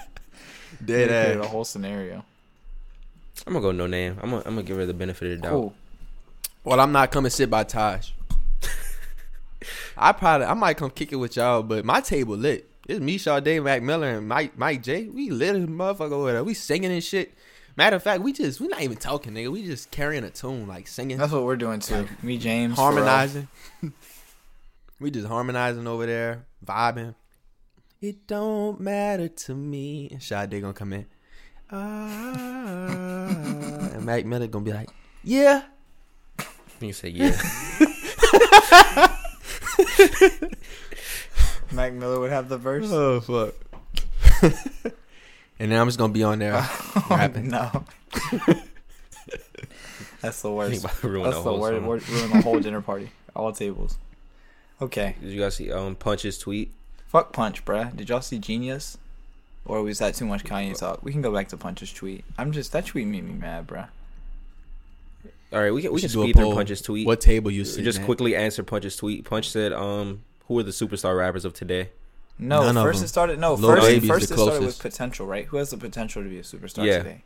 Dead They created a whole scenario. I'm gonna go No Name. I'm gonna, I'm gonna give her the benefit of the doubt. Cool. Well, I'm not coming sit by Taj. I probably I might come kick it with y'all, but my table lit. It's me, Day, Mac Miller, and Mike Mike J. We lit as motherfucker over there. We singing and shit. Matter of fact, we just we not even talking, nigga. We just carrying a tune, like singing, That's what we're doing too. Me, James, harmonizing. we just harmonizing over there, vibing. It don't matter to me. And Sade gonna come in. Ah, and Mac Miller gonna be like, yeah. You can say yeah. Mac Miller would have the verse. Oh fuck. and then I'm just gonna be on there rapping. no. That's the worst. about to ruin That's the the whole word. song. word- Ruin the whole dinner party. All tables. Okay. Did you guys see um Punch's tweet? Fuck Punch, bruh. Did y'all see Genius? Or was that too much Kanye talk? We can go back to Punch's tweet. I'm just that tweet made me mad, bruh. All right, we can we, can do a speed through poll. Punch's tweet. What table you see? Just man? quickly answer Punch's tweet. Punch said, um, who are the superstar rappers of today? No, None first it started. No, Lil first Baby's first the it started with potential, right? Who has the potential to be a superstar Yeah. today?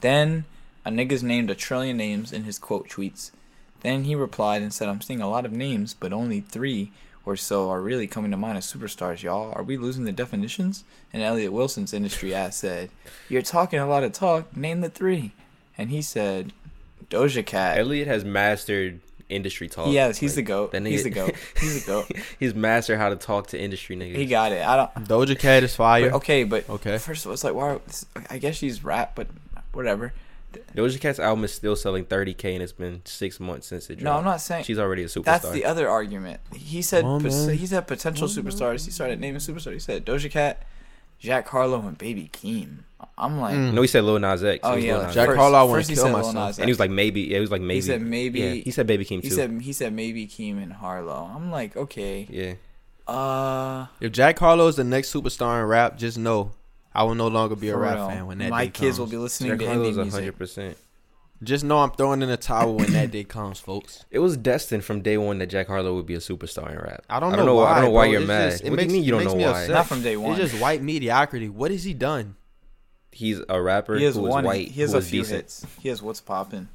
Then a nigga's named a trillion names in his quote tweets. Then he replied and said, "I'm seeing a lot of names, but only three or so are really coming to mind as superstars. Y'all, are we losing the definitions?" And Elliott Wilson's industry ass said, "You're talking a lot of talk. Name the three. And he said, "Doja Cat." Elliot has mastered industry talk. Yes, he's Like, the goat. that He's nigga- the goat. He's the goat. he's mastered how to talk to industry niggas. He got it. I don't. Doja Cat is fire. But, okay, but Okay. First of all, it's like, why? I guess she's rap, but whatever. Doja Cat's album is still selling 30k, and it's been six months since it dropped. No, I'm not saying. She's already a superstar. That's the other argument. He said Come on, he said potential superstars. He started naming superstars. He said Doja Cat, Jack Harlow, and Baby Keem. I'm like, Mm. no, he said Lil Nas X. oh yeah, Lil Nas Jack first- Harlow, I wanna kill said Lil myself. And he was like maybe. Yeah, he was like maybe. He said maybe- Yeah, he said Baby Keem he said he said Baby Keem and Harlow. I'm like, okay, yeah. uh, If Jack Harlow is the next superstar in rap, just know I will no longer be a rap real. fan when that my day kids comes. will be listening Jack to Harlow's indie music. 100. percent Just know I'm throwing in a towel when that day comes, folks. It was destined from day one that Jack Harlow would be a superstar in rap. I don't I know, don't know. why. I don't know why bro. you're It's mad. just- it what makes- do you mean you it don't makes know me why? upset. Not from day one. It's just white mediocrity. What has he done? He's a rapper he has who is one. white. he has who a is few decent. hits. He has what's popping.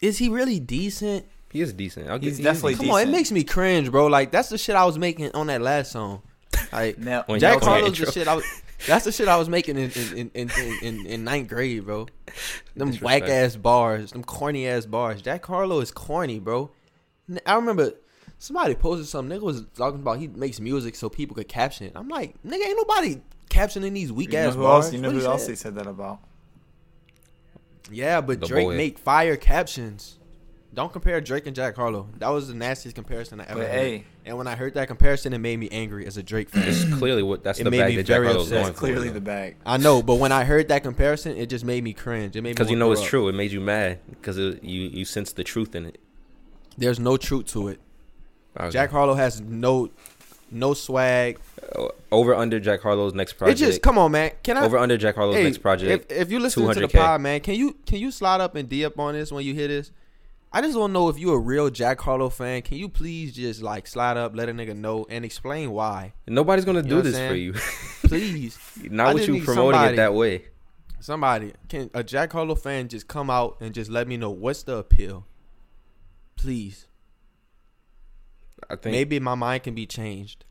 Is he really decent? He is decent. I'll He's give, definitely decent. Come on, it decent. makes me cringe, bro. Like that's the shit I was making on that last song. Like Now, Jack y'all on that Harlow's the shit I was. That's the shit I was making in in, in, in, in, in ninth grade, bro. Them Disrespect. whack ass bars, them corny ass bars. Jack Harlow is corny, bro. I remember somebody posted something. Nigga was talking about he makes music so people could caption it. I'm like, nigga, ain't nobody captioning these weak you ass bars. else? You know What who else said? they said that about? Yeah, but The Drake boy. make fire captions. Don't compare Drake and Jack Harlow. That was the nastiest comparison I ever But heard. hey, And when I heard that comparison, it made me angry as a Drake fan. It's clearly what that's It the made bag me that Jack Harlow's going that's for. clearly the bag. I know, but when I heard that comparison, it just made me cringe. It made me Because you know it's up. true. It made you mad because you you sense the truth in it. There's no truth to it. Okay. Jack Harlow has no no swag. Uh, over under Jack Harlow's next project. It project. just come on, man. Can I over under Jack Harlow's hey, next project. If, if you listen to the 200K. pod, man, can you can you slide up and D up on this when you hear this? I just want to know if you a real Jack Harlow fan. Can you please just like slide up, let a nigga know, and explain why? Nobody's gonna know do this for you. Please, Not with you need promoting somebody. it that way. somebody can a Jack Harlow fan just come out and just let me know what's the appeal. Please, I think maybe my mind can be changed.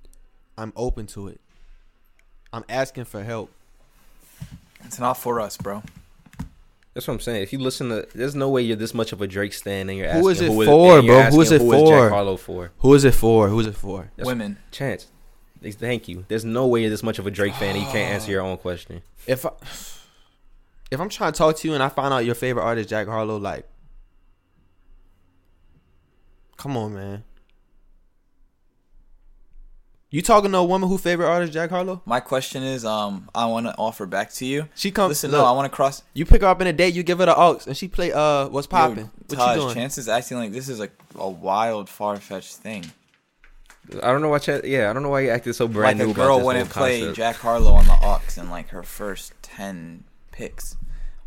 I'm open to it. I'm asking for help. It's not for us, bro. That's what I'm saying. If you listen to, there's no way you're this much of a Drake stan and you're asking Who is it who for, and you're bro? Who is it who for? Jack Harlow for? Who is it for? Who is it for? That's- Women. Chance. Thank you. There's no way you're this much of a Drake fan and you can't answer your own question. if I, if I'm trying to talk to you and I find out your favorite artist Jack Harlow, like, come on, man. You talking to a woman who favorite artist Jack Harlow? My question is, um, I want to offer back to you. She comes. Listen, look, no, I want to cross. you pick her up in a date, you give her the aux, and she play uh, what's popping? Yo, What Taj, you doing? Chance is acting like this is like a wild, far fetched thing. I don't know why. Chance, yeah, I don't know why you acted so brand like new a about girl this wouldn't play. Jack Harlow on the aux in like her first ten picks.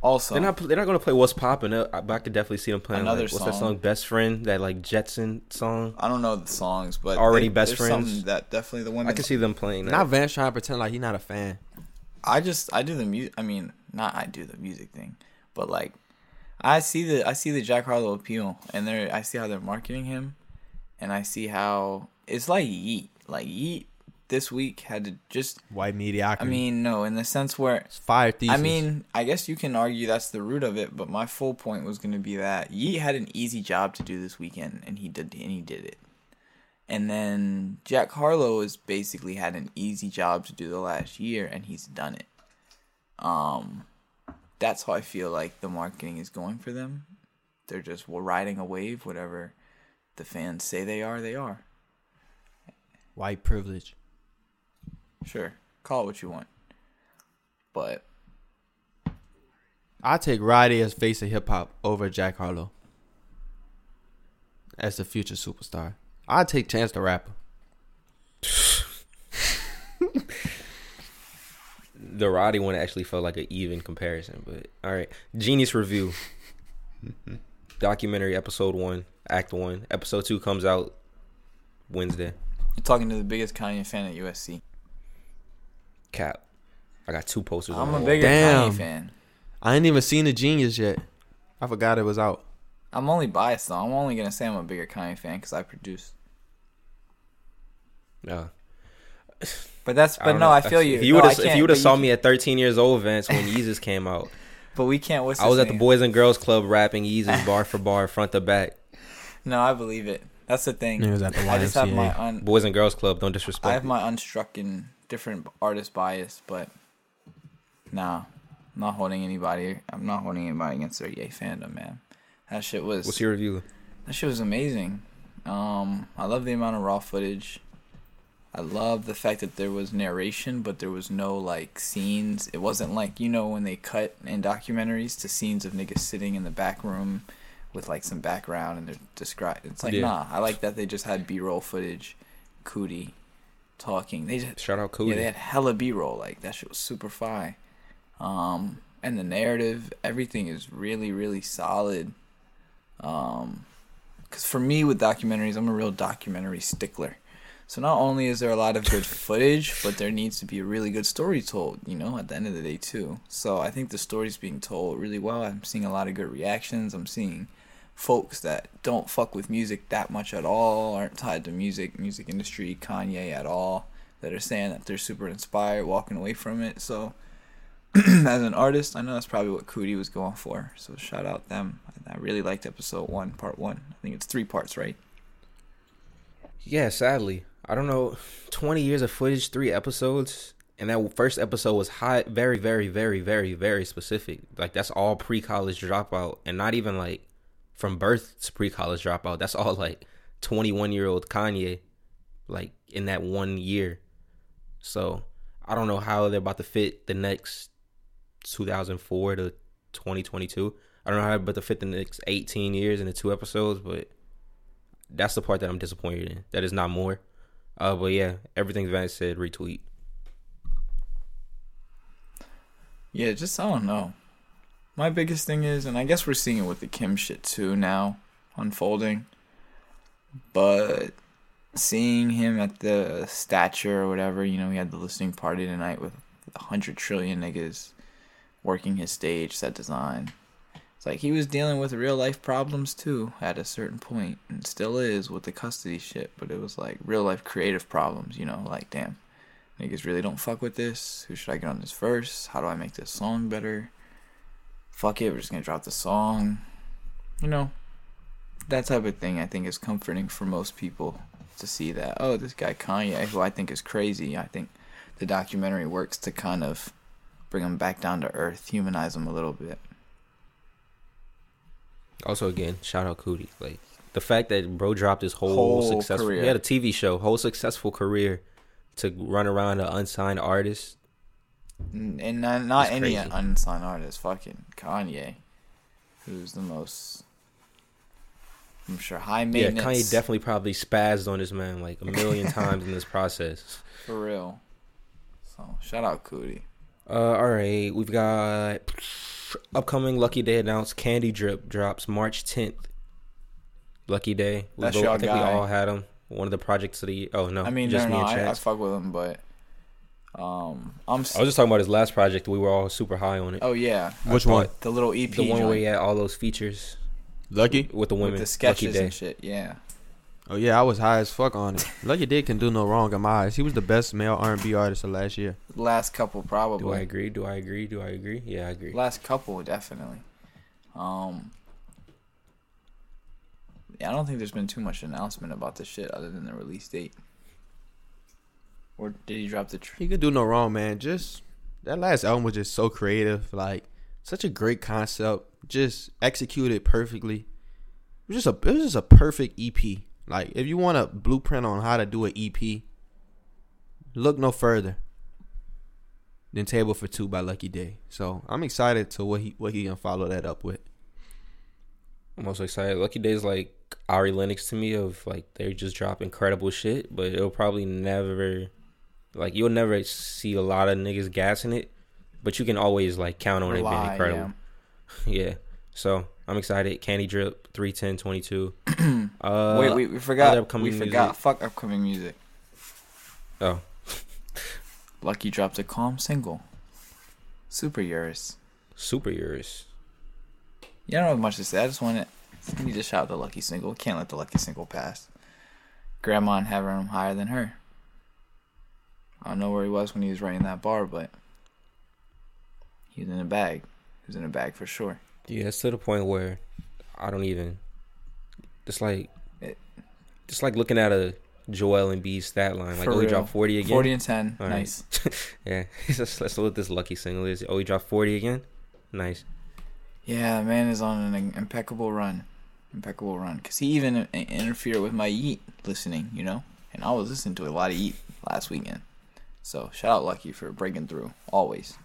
Also, They're not. They're not gonna play "What's Poppin'." But I could definitely see them playing. Another like, what's that song. song? "Best Friend." That like Jetson song. I don't know the songs, but Already they- best there's friends? That definitely the one. I can see them playing. That. Not Vance trying to pretend like he not a fan. I just I do the music. I mean, not I do the music thing, but like I see the I see the Jack Harlow appeal, and they're I see how they're marketing him, and I see how it's like Yeat. Like Yeat this week had to just. White mediocre. I mean, no, in the sense where it's fire thesis. I mean, I guess you can argue that's the root of it, but my full point was going to be that Yeat had an easy job to do this weekend, and he did, and he did it. And then Jack Harlow has basically had an easy job to do the last year, and he's done it. Um, that's how I feel like the marketing is going for them. They're just well, riding a wave, whatever the fans say they are, they are. white privilege. Sure, call it what you want, but I take Roddy as face of hip hop over Jack Harlow. as the future superstar. I'd take Chance the Rapper. The Roddy one actually felt like an even comparison, but all right. Genius review. Documentary episode one, act one. Episode two comes out Wednesday. You're talking to the biggest Kanye fan at USC. Cap. I got two posters. I'm my a wall. bigger Damn. Kanye fan. I ain't even seen the Genius yet. I forgot it was out. I'm only biased though. I'm only gonna say I'm a bigger Kanye fan because I produced. No. But that's but don't no, know. I feel you. If you would I have, if can't, you would have saw me at 13 years old, Vance, when Yeezus came out, but we can't. What's I was his at the? Boys and Girls Club rapping Yeezus bar for bar, front to back. No, I believe it. That's the thing. It was at the I just have my un- Boys and Girls Club, don't disrespect. I have it. my unstrucken different artist bias, but nah, I'm not holding anybody. I'm not holding anybody against their Ye fandom, man. That shit was What's your review? that shit was amazing. Um, I love the amount of raw footage. I love the fact that there was narration, but there was no like scenes. It wasn't like you know when they cut in documentaries to scenes of niggas sitting in the back room with like some background and they're described. It's like Yeah. nah. I like that they just had B-roll footage, Coodie talking. They just Shout out Coodie. yeah, they had hella B-roll. Like that shit was super fire. Um, and the narrative, everything is really, really solid. Um, because for me with documentaries, I'm a real documentary stickler. So not only is there a lot of good footage, but there needs to be a really good story told. You know, at the end of the day too. So I think the story's being told really well. I'm seeing a lot of good reactions. I'm seeing folks that don't fuck with music that much at all, aren't tied to music, music industry, Kanye at all, that are saying that they're super inspired, walking away from it. So, as an artist, I know that's probably what Coodie was going for. So, shout out them. I really liked episode one, part one. I think it's three parts, right? Yeah, sadly. I don't know. 20 years of footage, three episodes. And that first episode was high, very, very, very, very, very specific. Like, that's all pre college dropout. And not even like from birth to pre college dropout. That's all like 21 year old Kanye, like in that one year. So, I don't know how they're about to fit the next 2004 to 2022. I don't know how they're about to fit the next 18 years into two episodes, but that's the part that I'm disappointed in. That is not more. Uh, but yeah, everything Vance said, retweet. Yeah, just I don't know. My biggest thing is, and I guess we're seeing it with the Kim shit too now, unfolding. But seeing him at the stature or whatever, you know, he had the listening party tonight with a hundred trillion niggas working his stage, set design. It's like he was dealing with real life problems too at a certain point, and still is with the custody shit. But it was like real life creative problems, you know, like damn, niggas really don't fuck with this. Who should I get on this verse? How do I make this song better? Fuck it, we're just gonna drop the song. You know, that type of thing I think is comforting for most people to see that. Oh, this guy Kanye, who I think is crazy. I think the documentary works to kind of bring him back down to earth, humanize him a little bit. Also, again, shout out Coodie. Like the fact that bro dropped his whole, Whole successful. career. He had a TV show, whole successful career, to run around an unsigned artist. And not, not any crazy. unsigned artist, fucking Kanye, who's the most, I'm sure, high maintenance. Yeah. Kanye definitely probably spazzed on this man like a million times in this process. For real. So, shout out Coodie. Uh, all right, we've got upcoming Lucky Daye announced. Candydrip drops March 10th. Lucky Daye. We That's both- I think guy. we all had him. One of the projects of the. Oh no, I mean, just no, me no, and I, I fuck with him, but um, I'm. s- I was just talking about his last project. We were all super high on it. oh yeah, Which one? the little EP the one joint where he had all those features Lucky? with the women. with the Lucky sketches Day. and shit. Yeah, Oh yeah, I was high as fuck on it. Lucky Dick can do no wrong in my eyes. He was the best male R&B artist of last year. last couple probably. Do I probably. agree? Do I agree? Do I agree? Yeah, I agree. Last couple definitely. Um. Yeah, I don't think there's been too much announcement about this shit other than the release date. Or did he drop the tree? He could do no wrong, man. Just that last album was just so creative, like such a great concept, just executed perfectly. It was just a it was just a perfect EP. Like if you want a blueprint on how to do an EP, look no further than Table for Two by Lucky Daye. So I'm excited to what he what he gonna follow that up with. I'm also excited. Lucky Daye is like Ari Lennox to me of like they just drop incredible shit, but it'll probably never like you'll never see a lot of niggas gassing it, but you can always like count on it being incredible. Yeah. So I'm excited. Candydrip, 310, 22. uh, wait, wait, we forgot. upcoming We forgot. music. Fuck upcoming music. Oh, Lucky dropped a calm single. Super yours. super yours. Yeah, I don't have much to say. I just want it. I need to shout out the Lucky single. Can't let the Lucky single pass. Grandma and having him higher than her. I don't know where he was when he was writing that bar, but he was in a bag. He was in a bag for sure. Yeah, it's to the point where I don't even. It's like, It- it's like looking at a Joel Embiid stat line. Like, oh, he dropped 40 again. 40 and 10. All right. nice. yeah, let's, let's look what this lucky single is. Oh, he dropped 40 again? Nice. Yeah, man is on an impeccable run. Impeccable run. Because he even interfered with my Yeat listening, you know? And I was listening to a lot of Yeat last weekend. So shout out Lucky for breaking through. Always.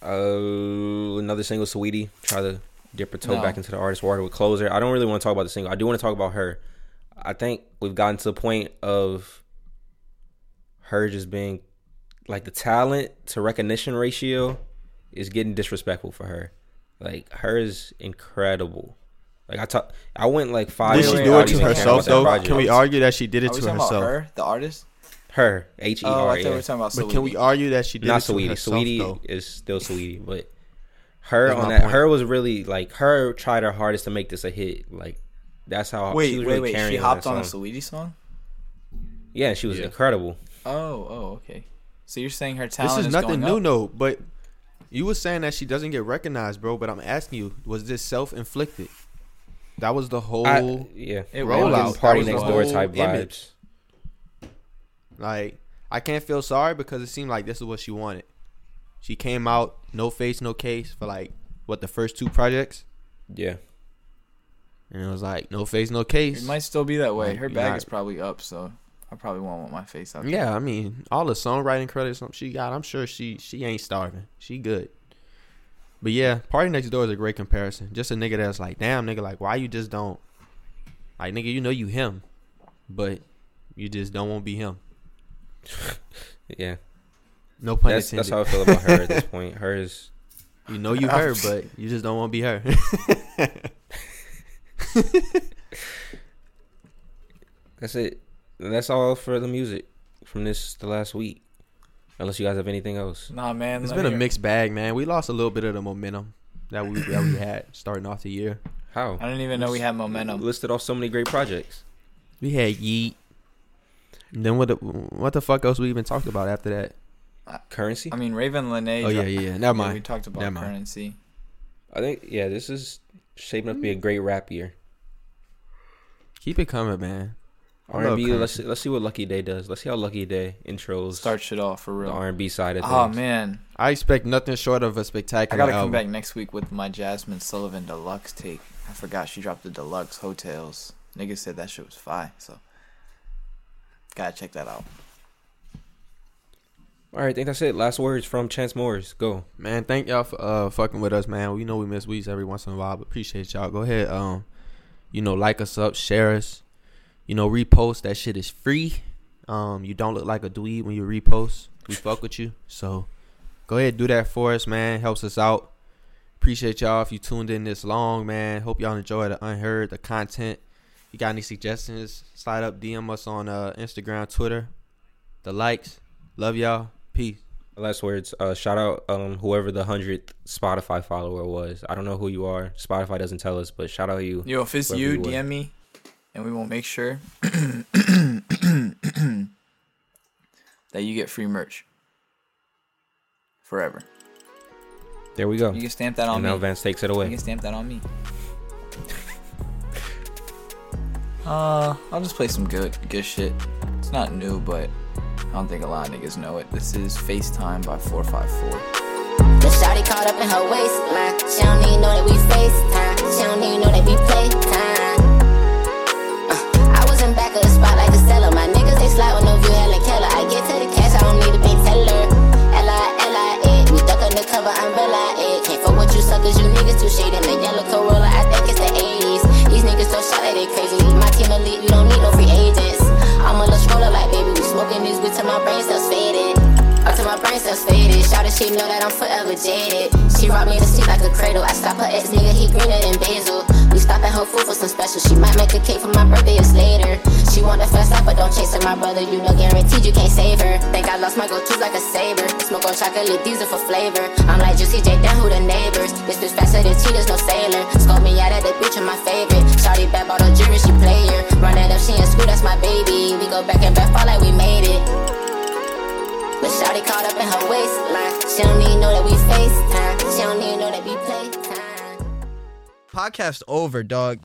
Uh, another single, Saweetie. Try to dip her toe No. back into the artist water with Closer. I don't really want to talk about the single. I do want to talk about her. I think we've gotten to the point of her just being like the talent to recognition ratio is getting disrespectful for her. Like her is incredible. Like I talk, I went like five. Did she do it to herself about though? project? Can we argue that she did it we to talking herself? about her, the artist? Her H E Oh, I R. thought we were talking about But can we argue that she did Not it to Saweetie. herself Saweetie though? is still Saweetie, but her That's on that, point. her was really like her tried her hardest to make this a hit. Like that's how she Wait, was wait, really wait. carrying She hopped that on a song. Saweetie song? Yeah, she was Yeah. incredible. Oh, oh, okay. So you're saying her This talent is nothing going new, up? no. But you was saying that she doesn't get recognized, bro. But I'm asking you, was this self inflicted? That was the whole I, yeah, It Rollout. was. PARTYNEXTDOOR whole type image. Vibes. like. I can't feel sorry because it seemed like this is what she wanted. She came out no face, no case for like what the first two projects, Yeah, and it was like no face, no case. It might still be that way. Like, Her bag not- is probably up, so I probably won't want my face out. there. Yeah, I mean, all the songwriting credits she got, I'm sure she she ain't starving. She good. But yeah, PARTYNEXTDOOR is a great comparison. Just a nigga that's like, damn, nigga, like, why you just don't, like, nigga, you know you him, but you just don't want to be him. Yeah. No pun That's intended. that's how I feel about her at this point. Her is you know you her, but you just don't want to be her. that's it. That's all for the music from this the last week. Unless you guys have anything else. Nah, man. It's been a me- mixed bag, man. We lost a little bit of the momentum that we that we had starting off the year. How? I didn't even know we had momentum. listed off so many great projects. We had Yeat. And then what? The, what the fuck else we even talked about after that? Curren$y. I mean, Ravyn Lenae. Oh yeah, yeah, yeah. Never We talked about Never mind. Curren$y. I think yeah, this is shaping up to be a mm. great rap year. Keep it coming, man. I R love and B. Let's see, let's see what Lucky Daye does. Let's see how Lucky Daye intros starts shit off for the real. R and B side of oh, things. Oh man, I expect nothing short of a spectacular I gotta come back next week with my Jazmine Sullivan deluxe take. I forgot she dropped the deluxe Heaux Tales. Niggas said that shit was fire, so gotta check that out. All right, I think that's it. Last words from Chance Morris. Go. Man, thank y'all for uh fucking with us, man. We know we miss weeks every once in a while, but appreciate y'all. Go ahead, um, you know, like us up, share us, you know, repost. That shit is free. Um, you don't look like a dweeb when you repost. We fuck with you, so go ahead do that for us, man. Helps us out. Appreciate y'all if you tuned in this long, man. Hope y'all enjoy the unheard, the content. You got any suggestions? Slide up, DM us on uh Instagram, Twitter. The likes. Love y'all. Peace. Last words. Uh, shout out um whoever the hundredth Spotify follower was. I don't know who you are. Spotify doesn't tell us, but shout out you. Yo, if it's you, you were. DM me, and we will make sure that you get free merch forever. There we go. You can stamp that on And me. now Vance takes it away. You can stamp that on me. Uh, I'll just play some good, good shit. It's not new, but I don't think a lot of niggas know it. This is FaceTime by 454. The shawty caught up in her waistline. She don't even know that we FaceTime. She don't even know that we playtime. Uh, I was in back of the spot like the seller. My niggas, they slide with no view, Helen Keller. I get to the cash, I don't need a big teller. L-I-L-I-A, we duck undercover, umbrella, A. Can't fuck with you suckers, you niggas too shady. The yellow Corolla, I niggas so shy that they crazy. My team elite, We don't need no free agents. I'm a little stroller like baby, we smoking this bitch till my brain cells faded. Till my brain cells faded. Shout she know that I'm forever jaded. She robbed me to sleep like a cradle. I stop her ex nigga, he greener than basil. Stop at her food for some special. She might make a cake for my birthday, it's later. She the fast life, but don't chase her. My brother, you know, guaranteed you can't save her. Think I lost my go-to like a saber. Smoke on chocolate, these are for flavor. I'm like Juicy J, then who the neighbors? This bitch faster than cheetahs, no sailor. Scope me out at the beach, my favorite. Shawty bad, bought a jury, she player. Run it up, she in school, that's my baby. We go back and back, fall like we made it. But Shawty caught up in her waistline. She don't even know that we FaceTime. She don't even know that we playtime. Podcast over, dog.